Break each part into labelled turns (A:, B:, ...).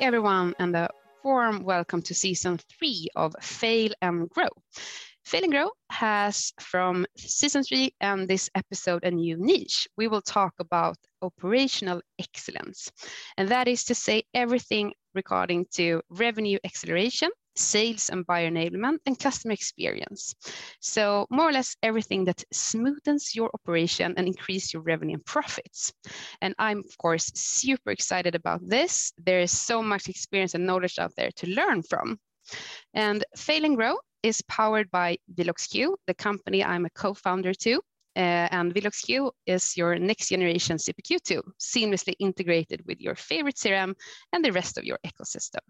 A: Everyone, and a warm welcome to season three of Fail and Grow. Fail and Grow has from season three and this episode a new niche. We will talk about operational excellence, and that is to say everything regarding to revenue acceleration, sales and buyer enablement, and customer experience. So more or less everything that smoothens your operation and increase your revenue and profits. And I'm of course super excited about this. There is so much experience and knowledge out there to learn from. And Fail and Grow is powered by VeloxQ, the company I'm a co-founder to. Uh, and VeloxQ is your next generation CPQ tool, seamlessly integrated with your favorite CRM and the rest of your ecosystem.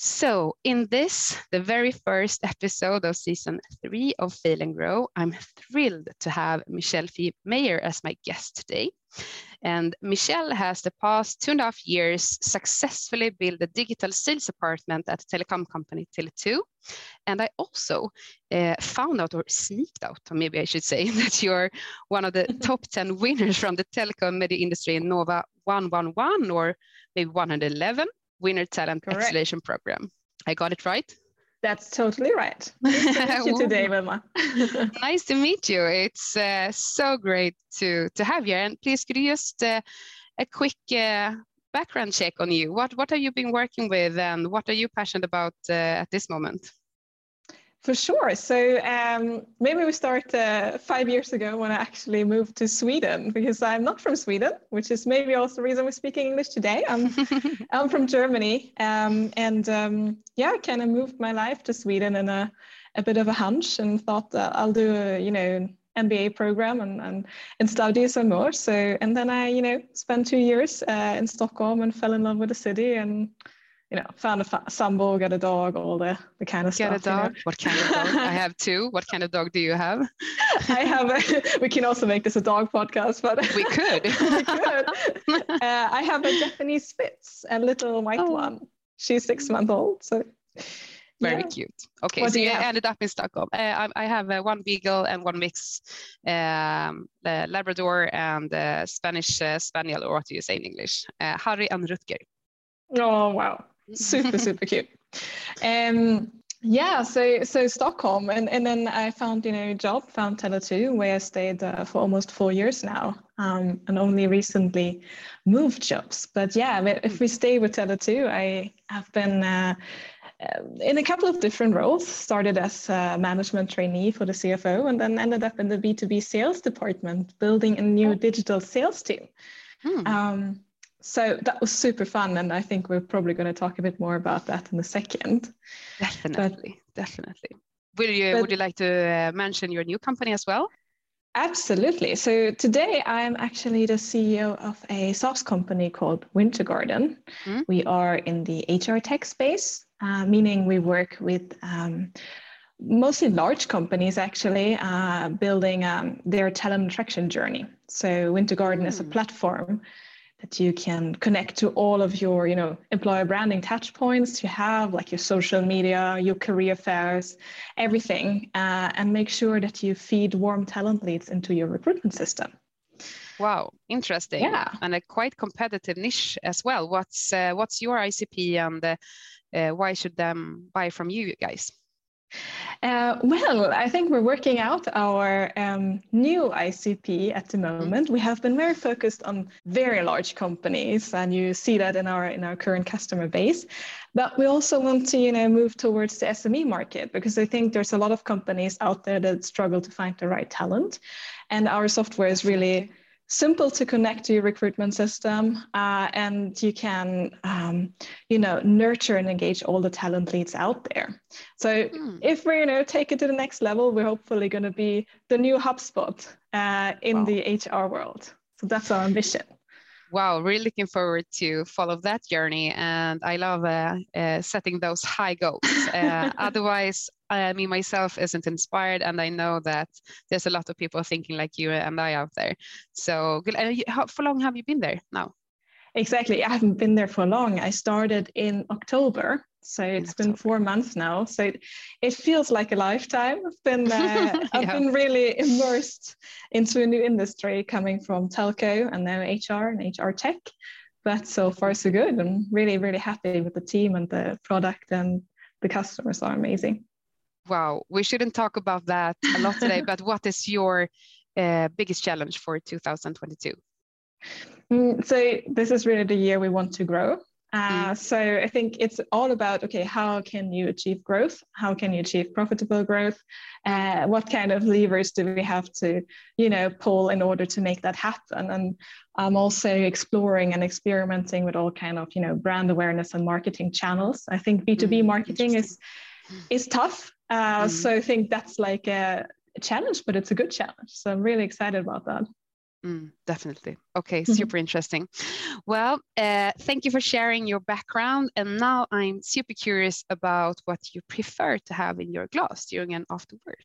A: So in this, the very first episode of season three of Fail and Grow, I'm thrilled to have Michelle Phoebe Mayer as my guest today. And Michelle has the past two and a half years successfully built a digital sales department at telecom company Tele2. And I also uh, found out or sneaked out, or maybe I should say, that you're one of the top 10 winners from the telecom media industry in Nova 111 or maybe 111 Winner Talent Correct. Acceleration Program. I got it right?
B: That's totally right. Nice to meet you today, Wilma.
A: nice to meet you. It's uh, so great to to have you. And please, could you just uh, a quick uh, background check on you? What what have you been working with, and what are you passionate about uh, at this moment?
B: For sure. So um, maybe we start uh, five years ago when I actually moved to Sweden because I'm not from Sweden, which is maybe also the reason we're speaking English today. I'm, I'm from Germany. Um, and um, yeah, I kind of moved my life to Sweden in a, a bit of a hunch and thought that I'll do a, you know, MBA program and, and, and study some more. So, and then I, you know, spent two years uh, in Stockholm and fell in love with the city and you know, found a sambo, got a dog, all the, the kind of
A: get
B: stuff.
A: Get a dog? You know? What kind of dog? I have two. What kind of dog do you have?
B: I have, a, we can also make this a dog podcast, but
A: we could.
B: we could. Uh, I have a Japanese Spitz, a little white oh. one. She's six months old. So
A: very yeah. cute. Okay, what so you, ended up in Stockholm. Uh, I, I, have uh, one beagle and one mix, um, Labrador and uh, Spanish uh, Spaniel, or what do you say in English? Uh, Harry and Rutger.
B: Oh wow! Super super cute um yeah so so stockholm and and then i found you know a job found tele2 where i stayed uh, for almost four years now um, and only recently moved jobs but yeah if we stay with tele2 i have been uh, uh, in a couple of different roles started as a management trainee for the cfo and then ended up in the b2b sales department building a new oh. digital sales team hmm. um, so that was super fun and i think we're probably going to talk a bit more about that in a second
A: definitely but, definitely will you but, would you like to uh, mention your new company as well
B: absolutely so today i'm actually the ceo of a SaaS company called winter garden mm-hmm. we are in the hr tech space uh, meaning we work with um, mostly large companies actually uh, building um, their talent attraction journey so winter garden mm. is a mm. platform that you can connect to all of your you know employer branding touch points you have like your social media your career fairs everything uh, and make sure that you feed warm talent leads into your recruitment system.
A: Wow interesting. Yeah. And a quite competitive niche as well. What's uh, what's your icp and uh, uh, why should them buy from you guys
B: uh, well, I think we're working out our um, new ICP at the mm-hmm. moment. We have been very focused on very large companies, and you see that in our in our current customer base. But we also want to, you know, move towards the SME market because I think there's a lot of companies out there that struggle to find the right talent, and our software is really simple to connect to your recruitment system uh, and you can um, you know nurture and engage all the talent leads out there so mm. if we you know take it to the next level we're hopefully going to be the new hubspot uh, in wow. the hr world so that's our ambition
A: wow really looking forward to follow that journey and i love uh, uh, setting those high goals uh, otherwise I mean myself isn't inspired and i know that there's a lot of people thinking like you and i out there so how for long have you been there now
B: exactly i haven't been there for long i started in october so it's been four months now. So it, it feels like a lifetime. I've been uh, yeah. I've been really immersed into a new industry coming from telco and now HR and HR tech. but so far so good. I'm really, really happy with the team and the product and the customers are amazing.
A: Wow, we shouldn't talk about that a lot today, but what is your uh, biggest challenge for 2022?
B: Mm, so this is really the year we want to grow. Uh, mm. So I think it's all about okay, how can you achieve growth? How can you achieve profitable growth? Uh, what kind of levers do we have to, you know, pull in order to make that happen? And I'm also exploring and experimenting with all kind of, you know, brand awareness and marketing channels. I think B2B mm, marketing is is tough. Uh, mm. So I think that's like a, a challenge, but it's a good challenge. So I'm really excited about that.
A: Mm, definitely. Okay, mm-hmm. super interesting. Well, uh, thank you for sharing your background. And now I'm super curious about what you prefer to have in your glass during and after work.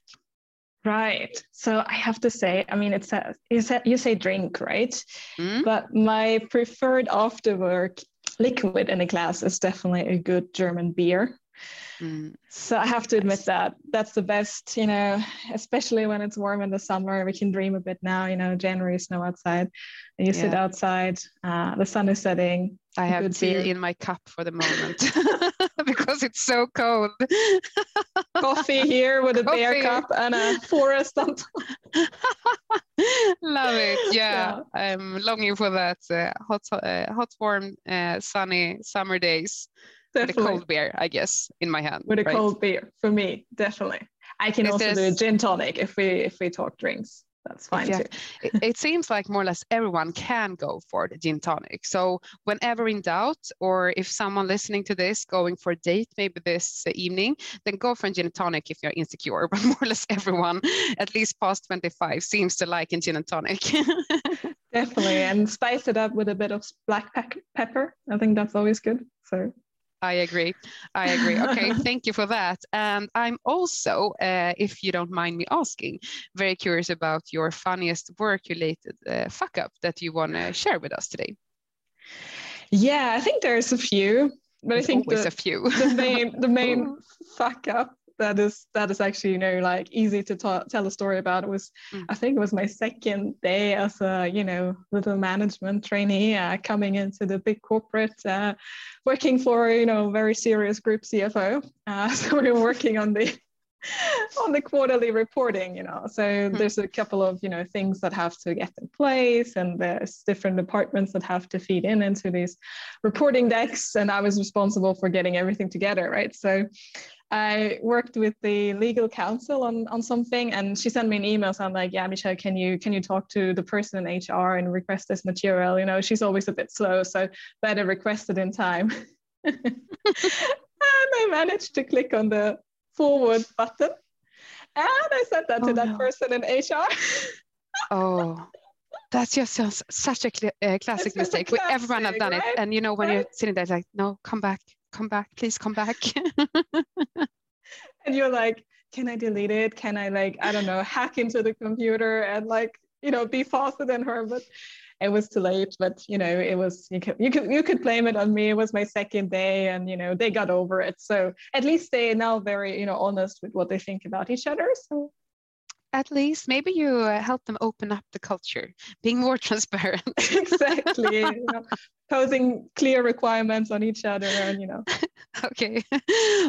B: Right. So I have to say, I mean, it's a, you say, you say drink, right? Mm. But my preferred after work liquid in a glass is definitely a good German beer. Mm. So I have to admit that that's the best, you know, especially when it's warm in the summer. We can dream a bit now, you know, January snow outside, and you yeah. sit outside, uh, the sun is setting.
A: I have tea beer. in my cup for the moment because it's so cold.
B: Coffee here with a Coffee. bear cup and a forest on top.
A: Love it. Yeah, yeah, I'm longing for that uh, hot, uh, hot, warm, uh, sunny summer days. Definitely. With a cold beer, I guess, in my hand.
B: With a right? cold beer, for me, definitely. I can also do a gin tonic if we if we talk drinks. That's fine yeah. too.
A: it, it, seems like more or less everyone can go for the gin tonic. So whenever in doubt, or if someone listening to this going for a date maybe this evening, then go for a gin tonic if you're insecure. But more or less everyone, at least past 25, seems to like a gin and tonic.
B: Definitely, and spice it up with a bit of black pepper. I think that's always good. So
A: I agree. I agree. Okay, thank you for that. And I'm also, uh, if you don't mind me asking, very curious about your funniest work-related uh, fuck up that you want to share with us today.
B: Yeah, I think there's a few, but
A: there's
B: I think
A: the,
B: a
A: few.
B: the main the main fuck up that is that is actually you know like easy to ta- tell a story about it was mm. i think it was my second day as a you know little management trainee uh, coming into the big corporate uh, working for you know very serious group cfo uh, so we were working on the on the quarterly reporting you know so mm. there's a couple of you know things that have to get in place and there's different departments that have to feed in into these reporting decks and i was responsible for getting everything together right so I worked with the legal counsel on, on something and she sent me an email saying like, yeah, Michelle, can you can you talk to the person in HR and request this material? You know, she's always a bit slow, so better request it in time. and I managed to click on the forward button and I sent that oh, to that no. person in HR.
A: oh, that's just such a cl- uh, classic mistake. A classic, Everyone have done right? it. And you know, when right? you're sitting there, like, no, come back, come back, please come back.
B: and you're like, can I delete it? Can I like, I don't know, hack into the computer and like, you know, be faster than her? But it was too late. But you know, it was you could you could you could blame it on me. It was my second day, and you know, they got over it. So at least they now very you know honest with what they think about each other. So
A: at least maybe you uh, help them open up the culture being more transparent.
B: Exactly you know, posing clear requirements on each other and you know.
A: Okay.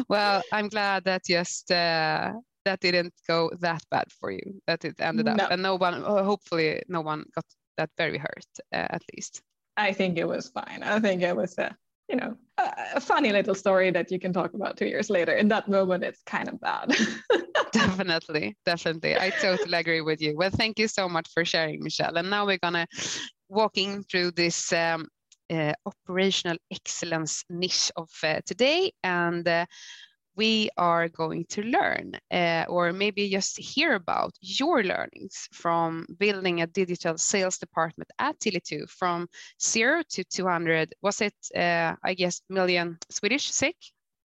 A: Well i'm glad that just uh, that didn't go that bad for you that it ended up no. and no one hopefully no one got that very hurt uh, at least.
B: I think it was fine. I think it was a you know a, a funny little story that you can talk about two years later. In that moment it's kind of bad
A: definitely definitely. I totally agree with you. Well thank you so much for sharing michelle. And now we're gonna walking through this um, uh, operational excellence niche of uh, today and uh, we are going to learn uh, or maybe just hear about your learnings from building a digital sales department at Tele2 from zero to 200 was it uh, i guess million swedish SEK?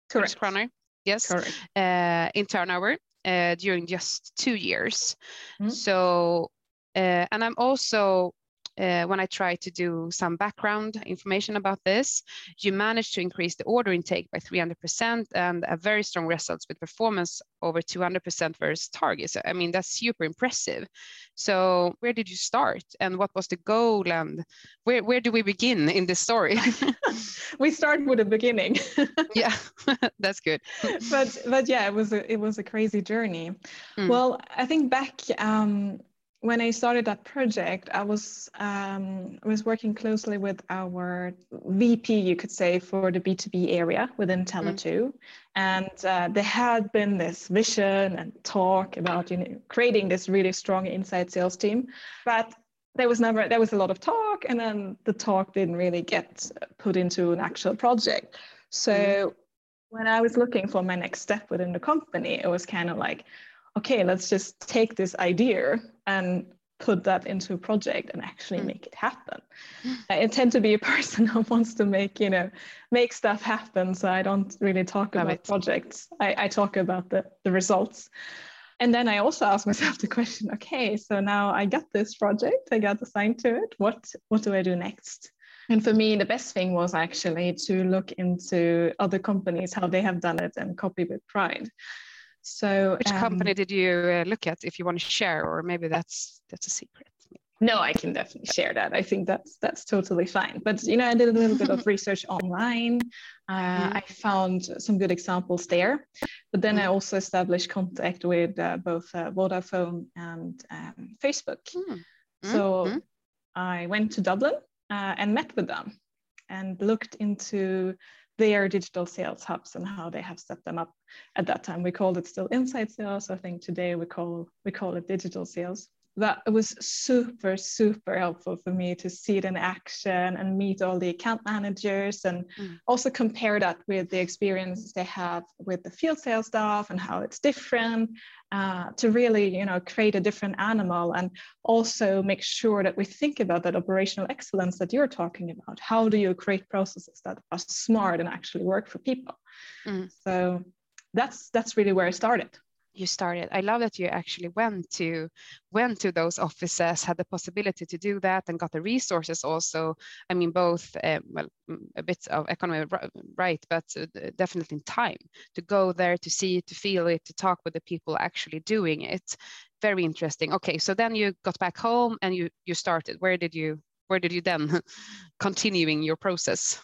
B: Correct.
A: kroner? Yes. Correct. Uh, in turnover during just two years mm. so uh, and i'm also uh, when I tried to do some background information about this, you managed to increase the order intake by 300% and a very strong results with performance over 200% versus targets. I mean, that's super impressive. So where did you start and what was the goal and where, where do we begin in this story?
B: we start with the beginning.
A: yeah, that's good.
B: but but yeah, it was a, it was a crazy journey. Mm. Well, I think back um, when I started that project, I was um, I was working closely with our VP, you could say, for the B two B area within Tele2, mm. and uh, there had been this vision and talk about you know creating this really strong inside sales team, but there was never there was a lot of talk, and then the talk didn't really get put into an actual project. So mm. when I was looking for my next step within the company, it was kind of like okay, let's just take this idea and put that into a project and actually mm. make it happen. I tend to be a person who wants to make, you know, make stuff happen. So I don't really talk Love about it. projects. I, I talk about the, the results. And then I also ask myself the question, okay, so now I got this project, I got assigned to it. What what do I do next? And for me, the best thing was actually to look into other companies, how they have done it and copy with pride. So,
A: which um, company did you uh, look at? If you want to share, or maybe that's that's a secret.
B: No, I can definitely share that. I think that's that's totally fine. But you know, I did a little bit of research online. Uh, mm. I found some good examples there. But then mm. I also established contact with uh, both uh, Vodafone and um, Facebook. Mm. So mm-hmm. I went to Dublin uh, and met with them and looked into their digital sales hubs and how they have set them up. At that time, we called it still inside sales. I think today we call we call it digital sales that was super super helpful for me to see it in action and meet all the account managers and mm. also compare that with the experience they have with the field sales staff and how it's different uh, to really you know create a different animal and also make sure that we think about that operational excellence that you're talking about how do you create processes that are smart and actually work for people mm. so that's that's really where i started
A: you started. I love that you actually went to went to those offices, had the possibility to do that, and got the resources also. I mean, both uh, well, mm, a bit of economy right, but uh, definitely time to go there to see it, to feel it, to talk with the people actually doing it. Very interesting. Okay, so then you got back home and you you started. Where did you where did you then continuing your process?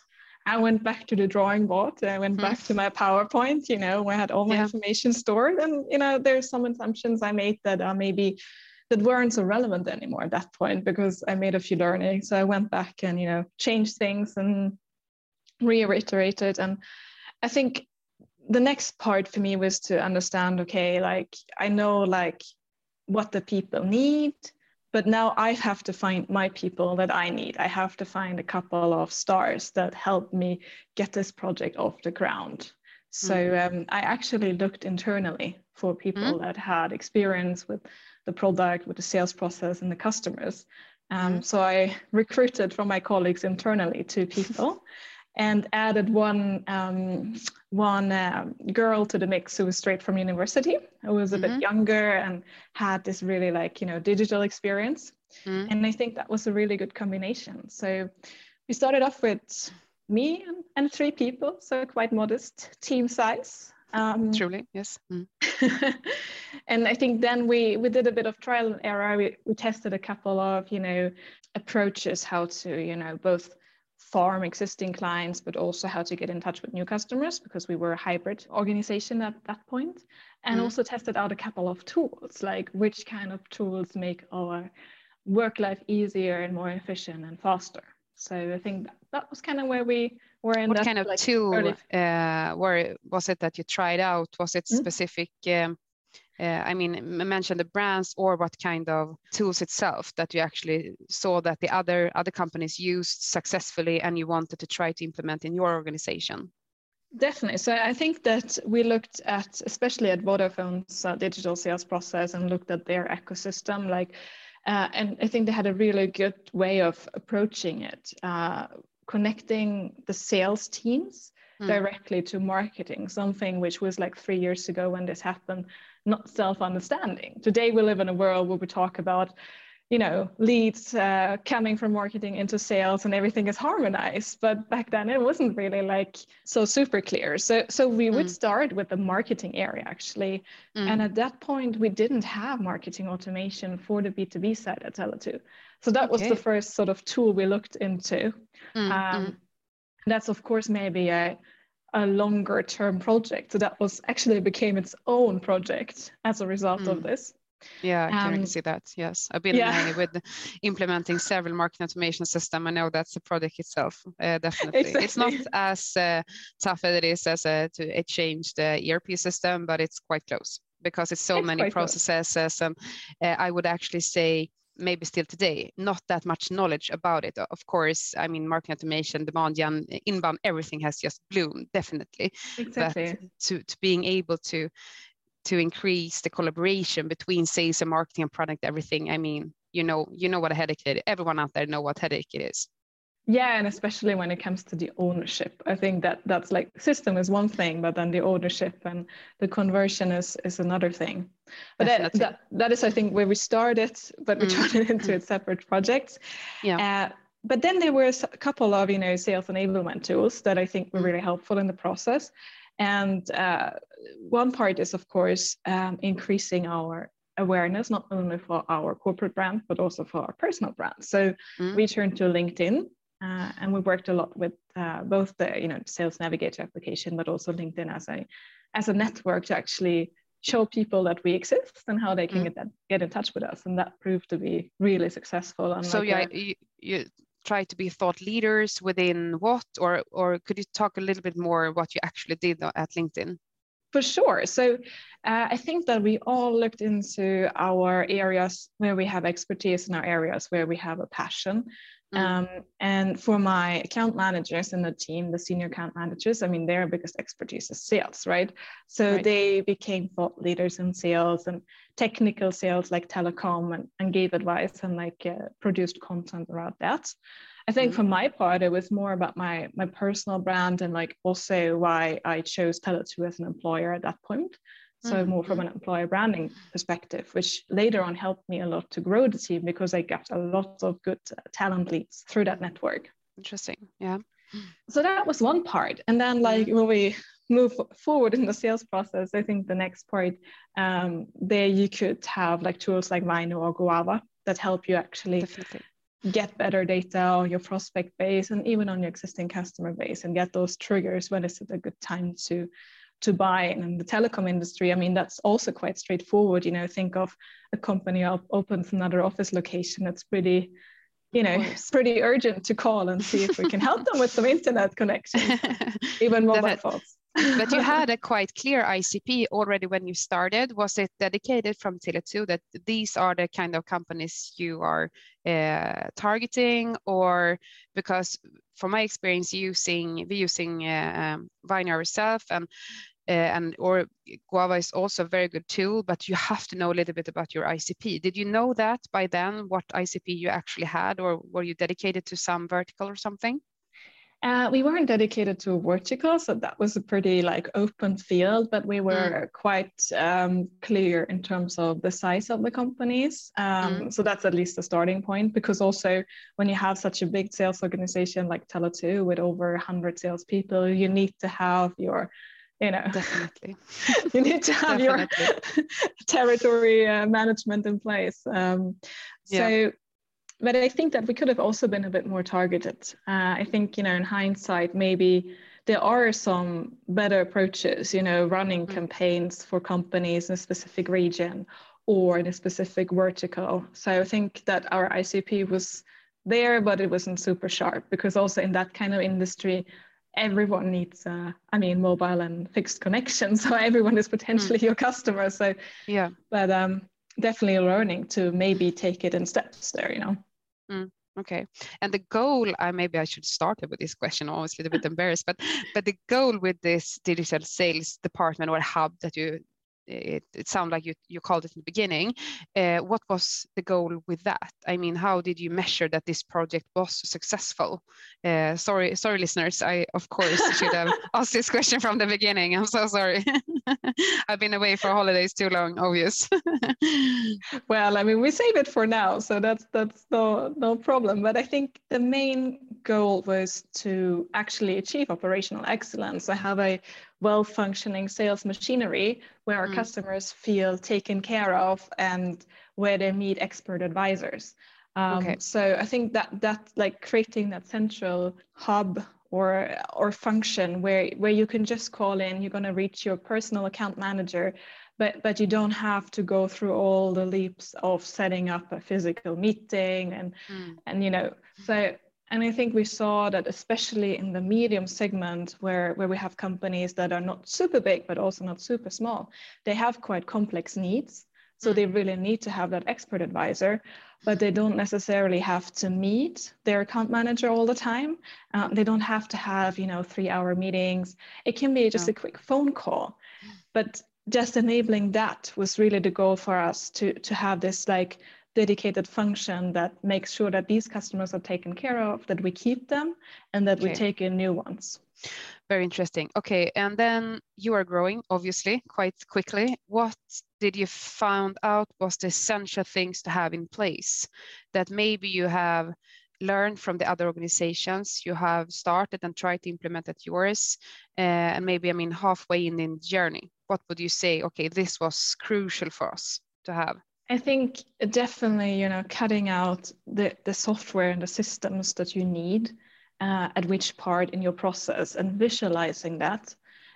B: I went back to the drawing board. I went mm. back to my PowerPoint, you know, where I had all my yeah. information stored. And, you know, there's some assumptions I made that are maybe that weren't so relevant anymore at that point because I made a few learnings. So I went back and, you know, changed things and reiterated. And I think the next part for me was to understand, okay, like I know like what the people need but now I have to find my people that I need. I have to find a couple of stars that help me get this project off the ground. So mm-hmm. um, I actually looked internally for people mm-hmm. that had experience with the product, with the sales process, and the customers. Um, mm-hmm. So I recruited from my colleagues internally two people. and added one um, one uh, girl to the mix who was straight from university, who was a mm-hmm. bit younger and had this really like you know digital experience. Mm-hmm. And I think that was a really good combination. So we started off with me and, and three people, so quite modest team size.
A: Um, Truly, yes.
B: Mm. and I think then we we did a bit of trial and error. We, we tested a couple of you know approaches how to you know both farm existing clients, but also how to get in touch with new customers because we were a hybrid organization at that point, and mm. also tested out a couple of tools, like which kind of tools make our work life easier and more efficient and faster. So I think that, that was kind of where we were in.
A: What
B: that,
A: kind of
B: like,
A: tool uh, were was it that you tried out? Was it mm. specific? Um, uh, I mean, mention the brands or what kind of tools itself that you actually saw that the other other companies used successfully and you wanted to try to implement in your organization?
B: Definitely. So I think that we looked at, especially at Vodafone's uh, digital sales process and looked at their ecosystem, like, uh, and I think they had a really good way of approaching it, uh, connecting the sales teams mm. directly to marketing, something which was like three years ago when this happened, not self understanding. Today, we live in a world where we talk about you know leads uh, coming from marketing into sales and everything is harmonized but back then it wasn't really like so super clear so so we mm. would start with the marketing area actually mm. and at that point we didn't have marketing automation for the b2b side at tele2 so that okay. was the first sort of tool we looked into mm. Um, mm. that's of course maybe a a longer term project so that was actually became its own project as a result of mm. this
A: yeah, I can um, see that. Yes, I've been yeah. with implementing several marketing automation system. I know that's the project itself. Uh, definitely, exactly. it's not as uh, tough as it is as a, to change the ERP system, but it's quite close because it's so it's many processes. And uh, I would actually say maybe still today not that much knowledge about it. Of course i mean marketing automation demand gen inbound everything has just bloomed definitely. Exactly. but to, to being able to to increase the collaboration between sales and marketing and product everything i mean you know you know what a headache it is. Everyone out there know what headache it is
B: yeah and especially when it comes to the ownership i think that that's like system is one thing but then the ownership and the conversion is is another thing but that, that, that is i think where we started but we mm. turned it into a separate project yeah uh, but then there were a couple of you know sales enablement tools that i think were mm. really helpful in the process and uh, one part is, of course, um, increasing our awareness, not only for our corporate brand, but also for our personal brand. So mm. we turned to LinkedIn uh, and we worked a lot with uh, both the you know Sales Navigator application, but also LinkedIn as a as a network to actually show people that we exist and how they can mm. get that, get in touch with us, and that proved to be really successful. And
A: so like yeah, a, you, you try to be thought leaders within what, or or could you talk a little bit more what you actually did at LinkedIn?
B: For sure. So uh, I think that we all looked into our areas where we have expertise in our areas where we have a passion. Mm. Um, and for my account managers in the team, the senior account managers, I mean, their biggest expertise is sales, right? So right. they became thought leaders in sales and technical sales like telecom and, and gave advice and like uh, produced content around that. I think mm-hmm. for my part, it was more about my my personal brand and like also why I chose Tele2 as an employer at that point. So mm-hmm. more from an employer branding perspective, which later on helped me a lot to grow the team because I got a lot of good talent leads through that network.
A: Interesting. Yeah.
B: So that was one part. And then like when we move forward in the sales process, I think the next part um, there you could have like tools like Vainu or Goava that help you actually Definitely get better data on your prospect base and even on your existing customer base and get those triggers when is it a good time to to buy and in the telecom industry i mean that's also quite straightforward you know think of a company op- opens another office location that's pretty you know it's pretty urgent to call and see if we can help them with some internet connection even mobile phones
A: but you had a quite clear ICP already when you started. Was it dedicated from Tele2 that these are the kind of companies you are uh, targeting, or because from my experience using using uh, um, Vainu yourself and uh, and or Goava is also a very good tool, but you have to know a little bit about your ICP. Did you know that by then what ICP you actually had, or were you dedicated to some vertical or something?
B: Uh, we weren't dedicated to a vertical, so that was a pretty like open field, but we were mm. quite um, clear in terms of the size of the companies. Um, mm. So that's at least a starting point, because also when you have such a big sales organization like Tele2 with over 100 salespeople, you need to have your you know
A: definitely
B: you need to have your territory uh, management in place um, so yeah but I think that we could have also been a bit more targeted. Uh, I think, you know, in hindsight, maybe there are some better approaches, you know, running mm-hmm. campaigns for companies in a specific region or in a specific vertical. So I think that our ICP was there, but it wasn't super sharp because also in that kind of industry, everyone needs, uh, I mean, mobile and fixed connection. So everyone is potentially mm. your customer. So yeah, but um, definitely learning to maybe take it in steps there, you know.
A: Mm, okay. And the goal, uh, maybe I should start with this question. I was a little bit embarrassed, but but the goal with this digital sales department or hub that you it, it sounded like you, you called it in the beginning. Uh, what was the goal with that? I mean, how did you measure that this project was successful? Uh, sorry, sorry, listeners. I of course should have asked this question from the beginning. I'm so sorry. I've been away for holidays too long, obvious.
B: well, I mean, we save it for now, so that's that's no no problem. But I think the main goal was to actually achieve operational excellence. I have a well-functioning sales machinery where our mm. customers feel taken care of and where they meet expert advisors. Um, okay. So I think that that like creating that central hub or or function where where you can just call in, you're going to reach your personal account manager, but but you don't have to go through all the leaps of setting up a physical meeting and mm. and you know so and I think we saw that especially in the medium segment where, where we have companies that are not super big, but also not super small, they have quite complex needs. So they mm-hmm. really need to have that expert advisor, but they don't necessarily have to meet their account manager all the time. Uh, they don't have to have, you know, three hour meetings. It can be just a quick phone call. But just enabling that was really the goal for us to, to have this like dedicated function that makes sure that these customers are taken care of, that we keep them, and that okay. we take in new ones.
A: Very interesting. Okay, and then you are growing, obviously, quite quickly. What did you find out was the essential things to have in place that maybe you have learned from the other organizations you have started and tried to implement at yours uh, and maybe i mean halfway in the journey what would you say okay this was crucial for us to have
B: I think definitely, you know, cutting out the, the software and the systems that you need uh, at which part in your process and visualizing that mm.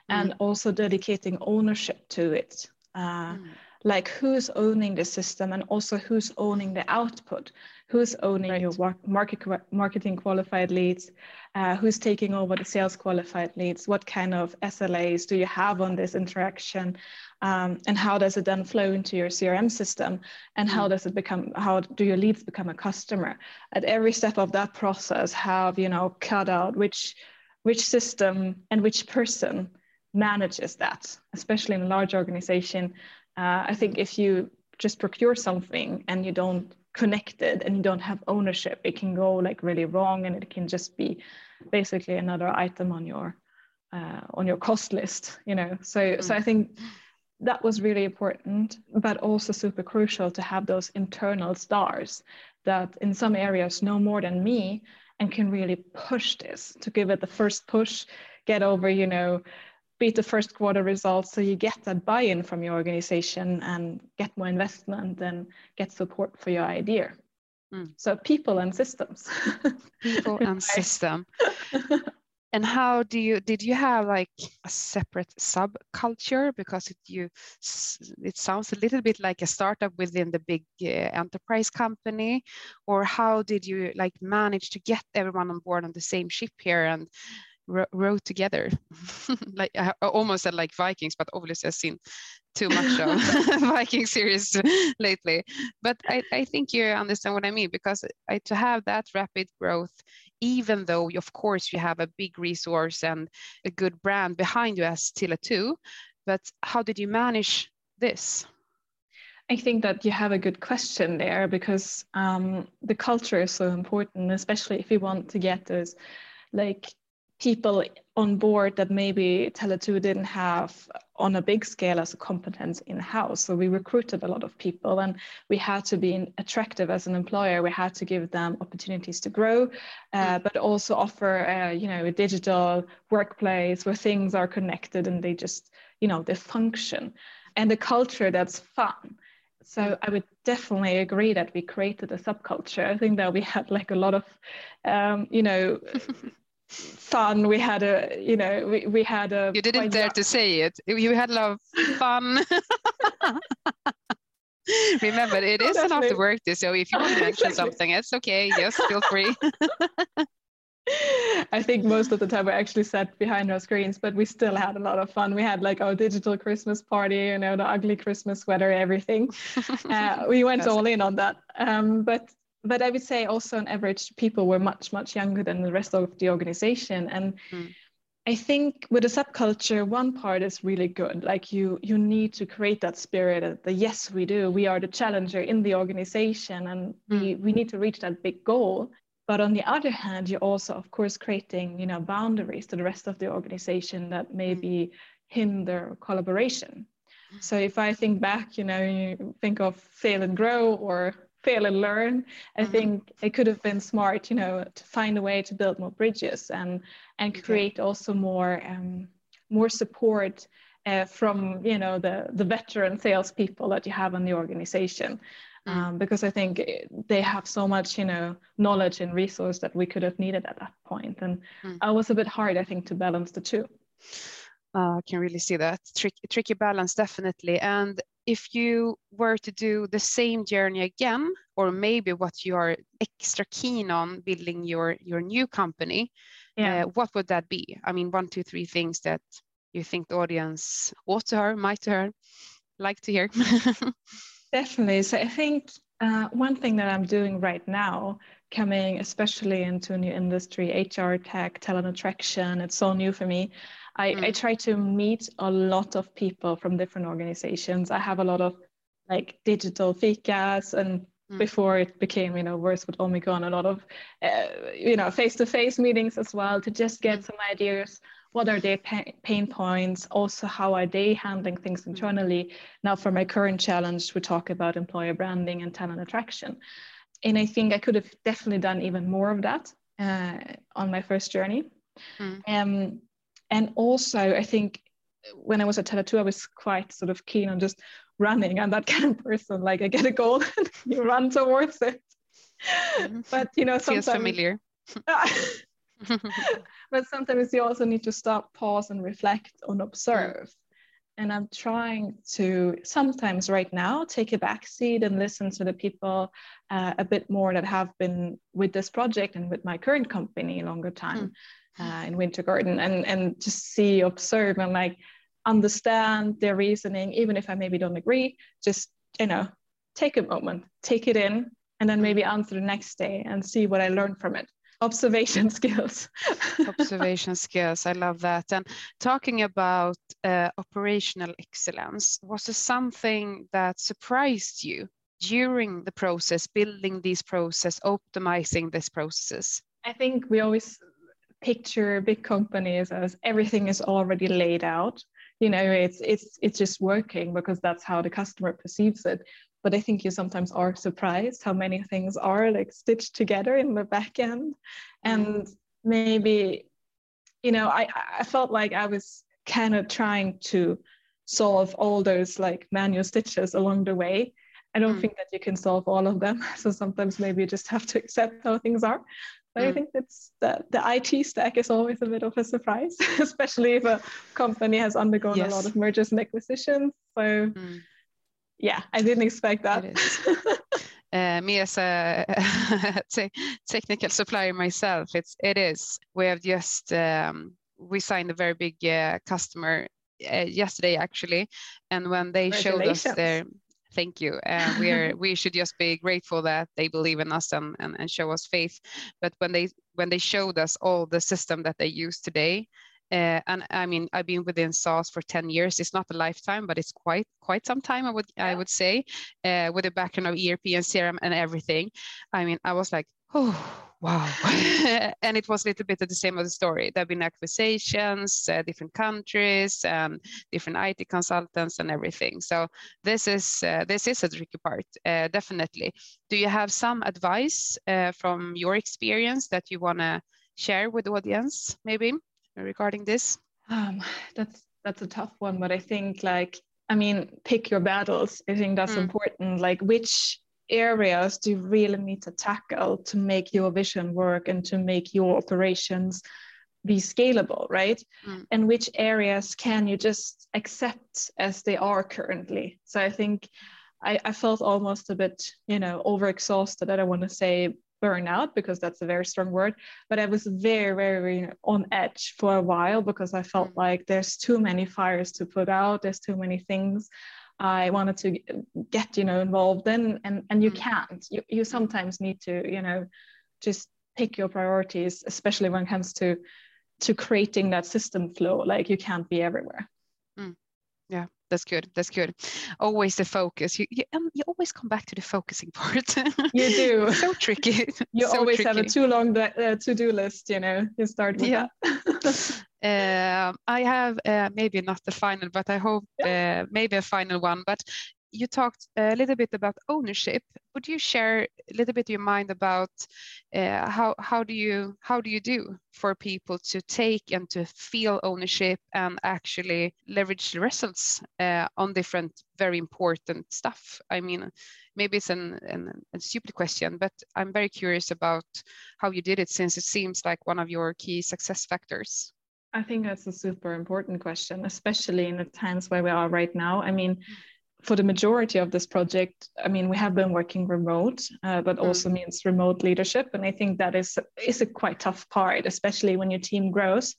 B: and also dedicating ownership to it. Uh, mm. Like who's owning the system and also who's owning the output who's owning right. your market, marketing qualified leads, uh, who's taking over the sales qualified leads, what kind of SLAs do you have on this interaction, um, and how does it then flow into your CRM system, and how mm. does it become, how do your leads become a customer? At every step of that process, have you know cut out which which system and which person manages that, especially in a large organization. Uh, I think if you just procure something and you don't connected and you don't have ownership it can go like really wrong and it can just be basically another item on your uh, on your cost list you know so mm. so i think that was really important but also super crucial to have those internal stars that in some areas know more than me and can really push this to give it the first push get over you know beat the first quarter results so you get that buy-in from your organization and get more investment and get support for your idea. Mm. so people and systems.
A: People and system. And how do you did you have like a separate subculture? Because it you it sounds a little bit like a startup within the big uh, enterprise company. Or how did you like manage to get everyone on board on the same ship here? And row together. Like I almost said like vikings but obviously i've seen too much of viking series lately. But I, I think you understand what i mean because I, to have that rapid growth even though of course you have a big resource and a good brand behind you as Tele2 but how did you manage this?
B: I think that you have a good question there because um, the culture is so important, especially if you want to get those like people on board that maybe Tele2 didn't have on a big scale as a competence in house. So we recruited a lot of people and we had to be attractive as an employer. We had to give them opportunities to grow, uh, mm. but also offer, uh, you know, a digital workplace where things are connected and they just, you know, they function and a culture that's fun. So I would definitely agree that we created a subculture. I think that we had like a lot of, um, you know, fun. We had a you know we, we had a
A: you didn't dare to say it. You had a lot of fun. Remember it is an after work day so if you want to mention something it's okay. Yes feel free.
B: I think most of the time we actually sat behind our screens, but we still had a lot of fun. We had like our digital Christmas party, you know, the ugly Christmas sweater, everything. Uh, we went all in on that. Um, but but I would say also on average, people were much, much younger than the rest of the organization. And mm. I think with a subculture, one part is really good. Like you, you need to create that spirit that yes, we do. We are the challenger in the organization, and we hmm. we need to reach that big goal. But on the other hand, you're also, of course, creating you know boundaries to the rest of the organization that maybe hmm. hinder collaboration. Hmm. So if I think back, you know, you think of fail and grow or fail and learn. I mm-hmm. think it could have been smart, you know, to find a way to build more bridges and and create okay. also more um, more support uh, from you know the the veteran salespeople that you have in the organization. Mm. Um, because I think they have so much, you know, knowledge and resource that we could have needed at that point. And mm. I was a bit hard, I think, to balance the two.
A: Uh, I can really see that tricky, tricky balance, definitely. And if you were to do the same journey again, or maybe what you are extra keen on building your your new company, yeah. Uh, what would that be? I mean, one, two, three things that you think the audience ought to hear, might to hear, like to hear.
B: Definitely. So I think uh, one thing that I'm doing right now, coming especially into a new industry, HR tech, talent attraction, it's so new for me. I, mm. I try to meet a lot of people from different organizations. I have a lot of like digital fikas and mm. before it became you know worse with omicron a lot of uh, you know face-to-face meetings as well to just get mm. some ideas what are their pain points also how are they handling things mm. internally now for my current challenge we talk about employer branding and talent attraction and i think i could have definitely done even more of that uh, on my first journey mm. um, and also i think when i was at tele2 i was quite sort of keen on just running i'm that kind of person like i get a goal and you run towards it mm-hmm. but you know
A: sometimes feels familiar
B: but sometimes you also need to stop pause and reflect and observe and i'm trying to sometimes right now take a back seat and listen to the people uh, a bit more that have been with this project and with my current company longer time mm uh, in Winter Garden and and just see, observe, and like understand their reasoning, even if I maybe don't agree. Just you know, take a moment, take it in, and then maybe answer the next day and see what I learned from it. Observation skills.
A: Observation skills. I love that. And talking about uh, operational excellence, was there something that surprised you during the process, building these process, optimizing these processes
B: I think we always picture big companies as everything is already laid out you know it's it's it's just working because that's how the customer perceives it but i think you sometimes are surprised how many things are like stitched together in the back end and maybe you know i i felt like i was kind of trying to solve all those like manual stitches along the way i don't mm. think that you can solve all of them so sometimes maybe you just have to accept how things are but mm. I think that's the, the IT stack is always a bit of a surprise, especially if a company has undergone yes. a lot of mergers and acquisitions. So mm. Yeah, I didn't expect that.
A: uh, me as a technical supplier myself, it's it is. We have just um, we signed a very big uh, customer uh, yesterday actually, and when they showed us their thank you. Uh, we are we should just be grateful that they believe in us and, and, and show us faith. But when they when they showed us all the system that they use today, uh, and I mean I've been within SaaS for 10 years. It's not a lifetime, but it's quite quite some time. I would yeah. I would say, uh, with a background of ERP and CRM and everything. I mean I was like, oh Wow. and it was a little bit of the same of the story. There have been acquisitions, uh, different countries, and different IT consultants and everything. So this is uh, this is a tricky part, uh, definitely. Do you have some advice uh, from your experience that you want to share with the audience, maybe regarding this?
B: Um, that's that's a tough one, but I think like I mean, pick your battles. I think that's mm. important. Like which areas do you really need to tackle to make your vision work and to make your operations be scalable, right? Mm. And which areas can you just accept as they are currently? So I think I, I felt almost a bit, you know, overexhausted. I don't want to say burnout because that's a very strong word, but I was very, very, on edge for a while because I felt mm. like there's too many fires to put out, there's too many things I wanted to get you know involved in and and you mm. can't you, you sometimes need to you know just pick your priorities especially when it comes to to creating that system flow. Like you can't be everywhere.
A: Mm. Yeah, that's good. That's good. Always the focus. You you, um, you always come back to the focusing part.
B: You do.
A: so tricky.
B: You
A: so
B: always
A: tricky.
B: have a too long uh, to do list. You know, you start with
A: Yeah.
B: that.
A: Um, I have uh, maybe not the final, but I hope uh, maybe a final one. But you talked a little bit about ownership. Would you share a little bit your mind about uh, how how do you how do you do for people to take and to feel ownership and actually leverage the results uh, on different very important stuff? I mean, maybe it's an, an, a stupid question, but I'm very curious about how you did it since it seems like one of your key success factors.
B: I think that's a super important question, especially in the times where we are right now. I mean, for the majority of this project, I mean, we have been working remote, uh, but also means remote leadership, and I think that is is a quite tough part, especially when your team grows.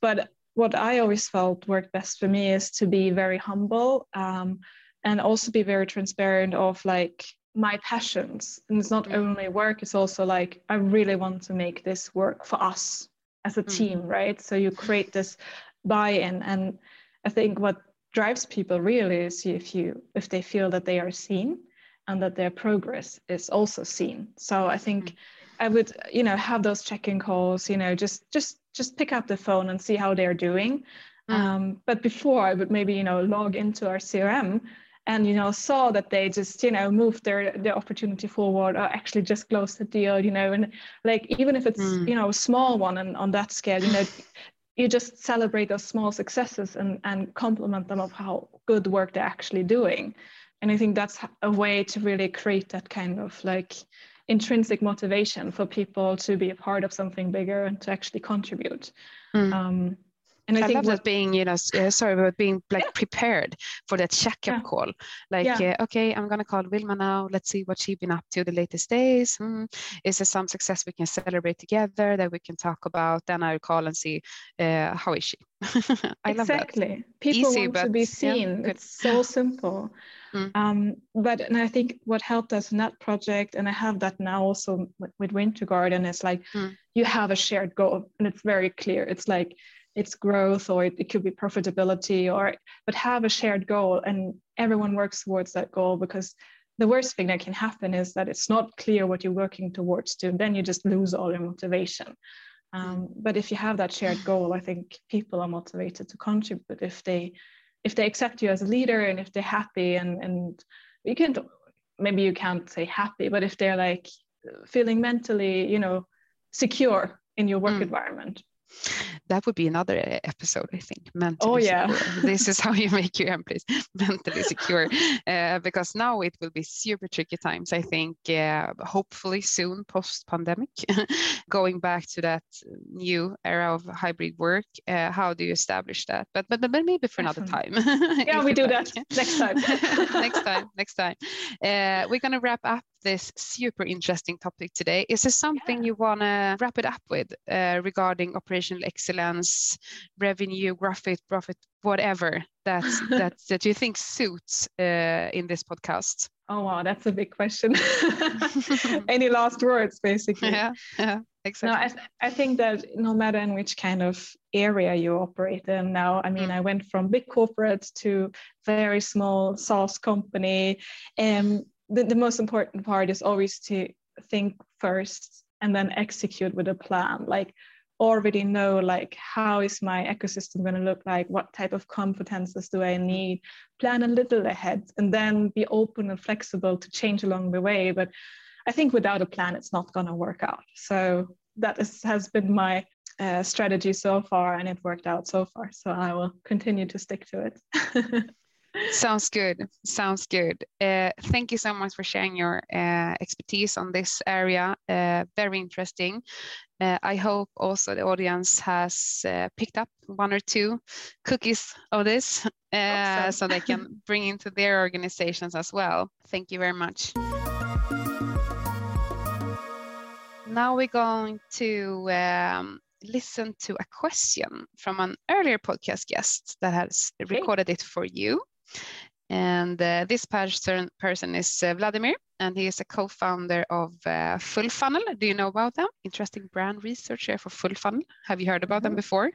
B: But what I always felt worked best for me is to be very humble um, and also be very transparent of like my passions. And it's not
A: Mm.
B: only work; it's also like I really want to make this work for us as a
A: Mm.
B: team, right? So you create this buy-in, and I think what drives people really is if you if they feel that they are seen and that their progress is also seen. So I think I would you know have those check-in calls, you know, just just just pick up the phone and see how they're doing.
A: Mm.
B: Um, but before I would maybe you know log into our CRM and you know saw that they just you know moved their their opportunity forward or actually just closed the deal you know and like even if it's
A: Mm.
B: you know a small one and on that scale you know you just celebrate those small successes and and compliment them of how good work they're actually doing and i think that's a way to really create that kind of like intrinsic motivation for people to be a part of something bigger and to actually contribute
A: Mm.
B: um, and i,
A: I,
B: think
A: love that being, you know, uh, sorry, but being like prepared for that checkup
B: Yeah.
A: call. Like,
B: Yeah.
A: uh, okay, I'm gonna call Wilma now. Let's see what she's been up to the latest days. Hmm, Is there some success we can celebrate together that we can talk about? Then I'll call and see uh, how is she. I love that.
B: exactly people
A: Easy,
B: want to be seen it's so simple
A: Mm.
B: um, but and i think what helped us in that project and i have that now also with, with winter garden is like
A: Mm.
B: you have a shared goal and it's very clear it's like it's growth or it, it could be profitability or but have a shared goal and everyone works towards that goal because the worst thing that can happen is that it's not clear what you're working towards to then you just lose all your motivation um, but if you have that shared goal i think people are motivated to contribute if they if they accept you as a leader and if they're happy and and you can't maybe you can't say happy but if they're like feeling mentally you know secure in your work
A: Mm.
B: environment
A: That would be another episode, I think. Mentally
B: Oh, yeah.
A: secure. this is how you make your employees mentally secure. Uh, because now it will be super tricky times. I think. Uh, hopefully soon, post pandemic, going back to that new era of hybrid work. Uh, how do you establish that? But but, but maybe for another time.
B: yeah we do
A: like.
B: that next time
A: next time next time uh, we're going to wrap up this super interesting topic today is there something
B: Yeah.
A: you want to wrap it up with uh, regarding operational excellence revenue profit profit whatever that that that you think suits uh, in this podcast
B: oh wow that's a big question any last words basically
A: yeah yeah
B: No,
A: exactly
B: I, th- I think that no matter in which kind of area you operate in now, I mean,
A: Mm.
B: I went from big corporate to very small SaaS company. And the, the most important part is always to think first and then execute with a plan. Like already know like how is my ecosystem going to look like what type of competences do i need plan a little ahead and then be open and flexible to change along the way but I think without a plan, it's not going to work out. So that is, has been my uh, strategy so far, and it worked out so far. So I will continue to stick to it.
A: Sounds good. Sounds good. Uh, thank you so much for sharing your uh, expertise on this area. Uh, very interesting. Uh, I hope also the audience has uh, picked up one or two cookies of this uh,
B: so.
A: so they can bring into their organizations as well. Thank you very much. Now we're going to um, listen to a question from an earlier podcast guest that has recorded it for you. And uh, this person, person is uh, Vladimir, and he is a co-founder of uh, Full Funnel. Do you know about them? Interesting brand researcher for Full Funnel. Have you heard about mm-hmm. them before?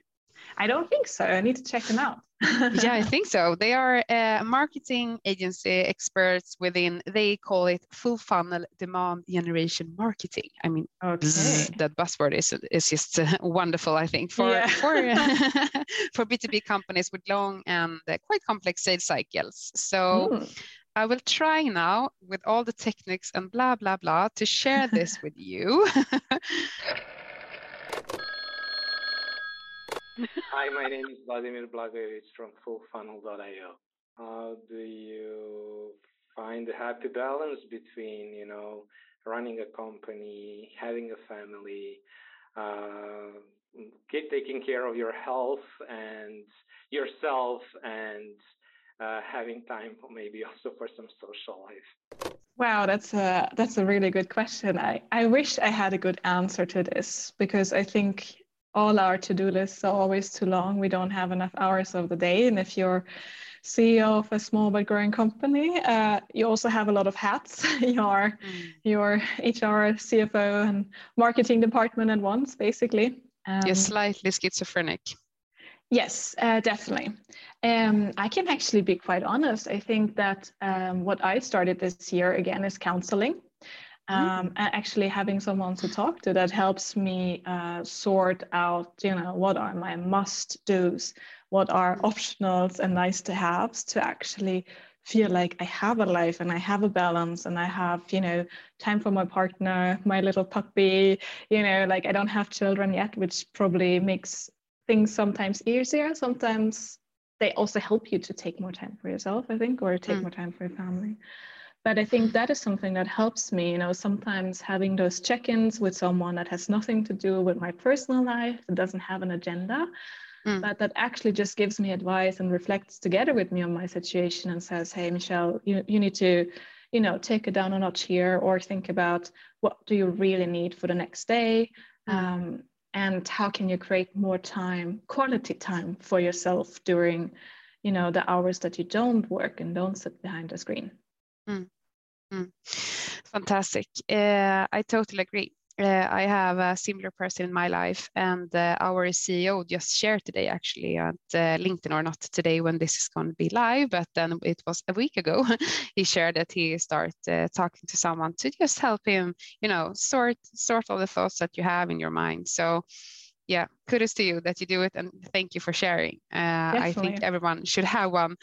B: I don't think so. I need to check them out.
A: yeah, I think so. They are a marketing agency experts within, they call it full funnel demand generation marketing. I mean, okay. that buzzword is, is just uh, wonderful, I think, for, yeah. for, for B2B companies with long and uh, quite complex sales cycles. So mm. I will try now with all the techniques and blah, blah, blah to share this with you.
C: Hi, my name is Vladimir Blagojevic from FullFunnel.io. How do you find a happy balance between, you know, running a company, having a family, uh, taking care of your health and yourself, and uh, having time for maybe also for some social life?
B: Wow, that's a that's a really good question. I, I wish I had a good answer to this because I think all our to-do lists are always too long. We don't have enough hours of the day. And if you're CEO of a small but growing company, uh, you also have a lot of hats. you're mm. your HR, CFO, and marketing department at once, basically.
A: Um, you're slightly schizophrenic.
B: Yes, uh, definitely. Um, I can actually be quite honest. I think that um, what I started this year again is counseling um, and actually having someone to talk to that helps me uh, sort out you know what are my must do's what are optionals and nice to haves to actually feel like i have a life and i have a balance and i have you know time for my partner my little puppy you know like i don't have children yet which probably makes things sometimes easier. Sometimes they also help you to take more time for yourself i think or take mm. more time for your family but i think that is something that helps me you know sometimes having those check-ins with someone that has nothing to do with my personal life that doesn't have an agenda mm. but that actually just gives me advice and reflects together with me on my situation and says hey michelle you, you need to you know take it down a notch here or think about what do you really need for the next day mm. um, and how can you create more time quality time for yourself during you know the hours that you don't work and don't sit behind a screen
A: Mm. Mm. Fantastic. Uh, I totally agree. Uh, I have a similar person in my life, and uh, our CEO just shared today, actually, at uh, LinkedIn, or not today when this is going to be live, but then it was a week ago. he shared that he started uh, talking to someone to just help him, you know, sort sort all the thoughts that you have in your mind. So, yeah, kudos to you that you do it, and thank you for sharing. Uh, I think everyone should have one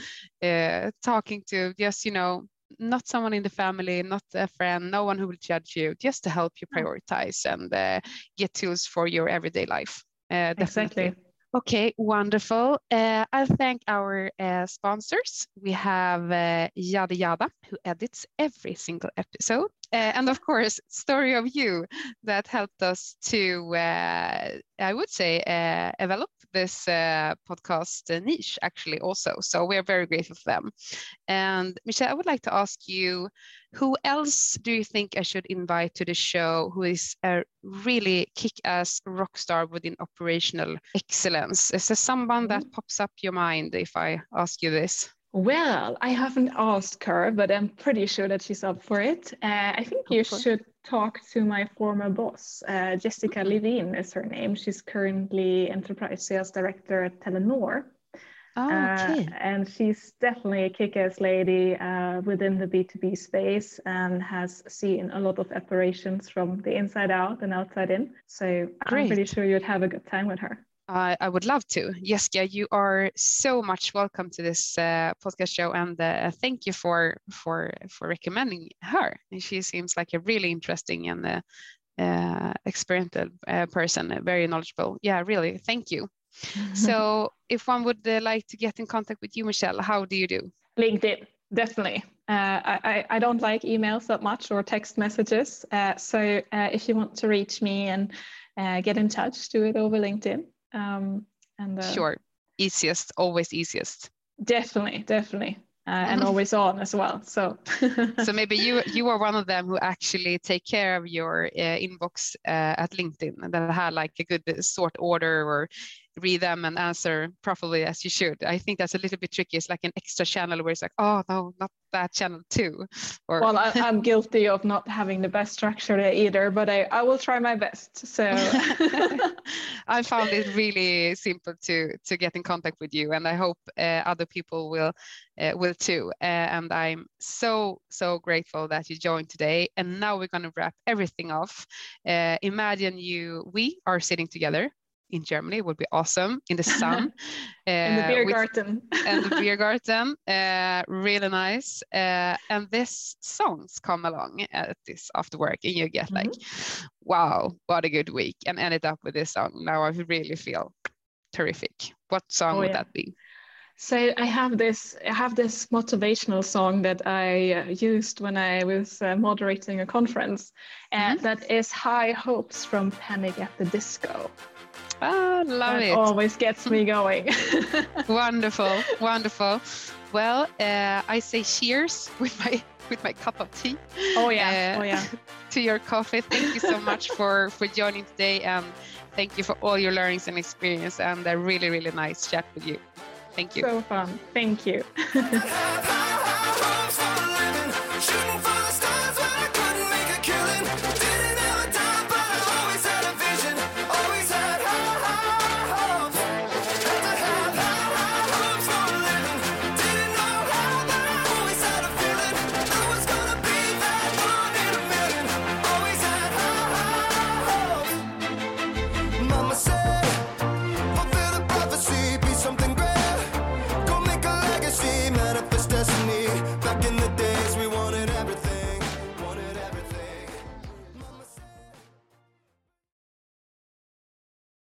A: uh, talking to just, you know, not someone in the family, not a friend, no one who will judge you, just to help you prioritize and uh, get tools for your everyday life. Uh,
B: exactly.
A: Okay, wonderful. Uh, I'll thank our uh, sponsors. We have uh, Yada Yada, who edits every single episode. Uh, and of course, Story of You, that helped us to, uh, I would say, uh, develop this uh, podcast niche actually also. So we're very grateful for them. And Michelle, I would like to ask you, who else do you think I should invite to the show who is a really kick-ass rock star within operational excellence? Is there someone that mm-hmm. pops up your mind if I ask you this?
B: Well, I haven't asked her, but I'm pretty sure that she's up for it. Uh, I think you should talk to my former boss, uh, Jessica. Levine is her name. She's currently enterprise sales director at Telenor.
A: Oh, okay.
B: Uh, and she's definitely a kick-ass lady uh, within the B2B space and has seen a lot of operations from the inside out and outside in. So Great. I'm pretty sure you'd have a good time with her.
A: I, I would love to. Jessica, you are so much welcome to this uh, podcast show, and uh, thank you for for for recommending her. She seems like a really interesting and uh, uh experienced uh, person, very knowledgeable. Yeah, really, thank you. so, if one would uh, like to get in contact with you, Michelle, how do you do?
B: LinkedIn, definitely. Uh, I, I don't like emails that much or text messages. Uh, so uh, if you want to reach me and get in touch, do it over LinkedIn. Um,
A: and uh, sure, easiest, always easiest.
B: Definitely, definitely. Uh, and always on as well. So,
A: so maybe you you are one of them who actually take care of your uh, inbox uh, at LinkedIn and that had like a good sort order or read them and answer properly as you should. I think that's a little bit tricky. It's like an extra channel where it's like, oh no, not that channel too.
B: Or well, I, am guilty of not having the best structure there either, but I, I will try my best. So
A: I found it really simple to to get in contact with you, and I hope uh, other people will uh, will too. Uh, and I'm so so grateful that you joined today. And now we're going to wrap everything off. Uh, imagine you, we are sitting together in Germany would be awesome in the sun.
B: uh, in the beer with, garden.
A: and the beer garden, uh, really nice. Uh, and this songs come along at this after work, and you get like, mm-hmm. wow, what a good week, and ended up with this song. Now I really feel terrific. What song oh, would yeah. that be?
B: So I have this I have this motivational song that I uh, used when I was uh, moderating a conference, and mm-hmm. that is "High Hopes" from Panic at the Disco.
A: Ah, love that it.
B: Always gets me going.
A: wonderful, wonderful. Well, uh, I say cheers with my with my cup of tea.
B: Oh yeah, uh, oh yeah.
A: To your coffee. Thank you so much for for joining today, and thank you for all your learnings and experience, and a really really nice chat with you. Thank you.
B: So fun. Thank you.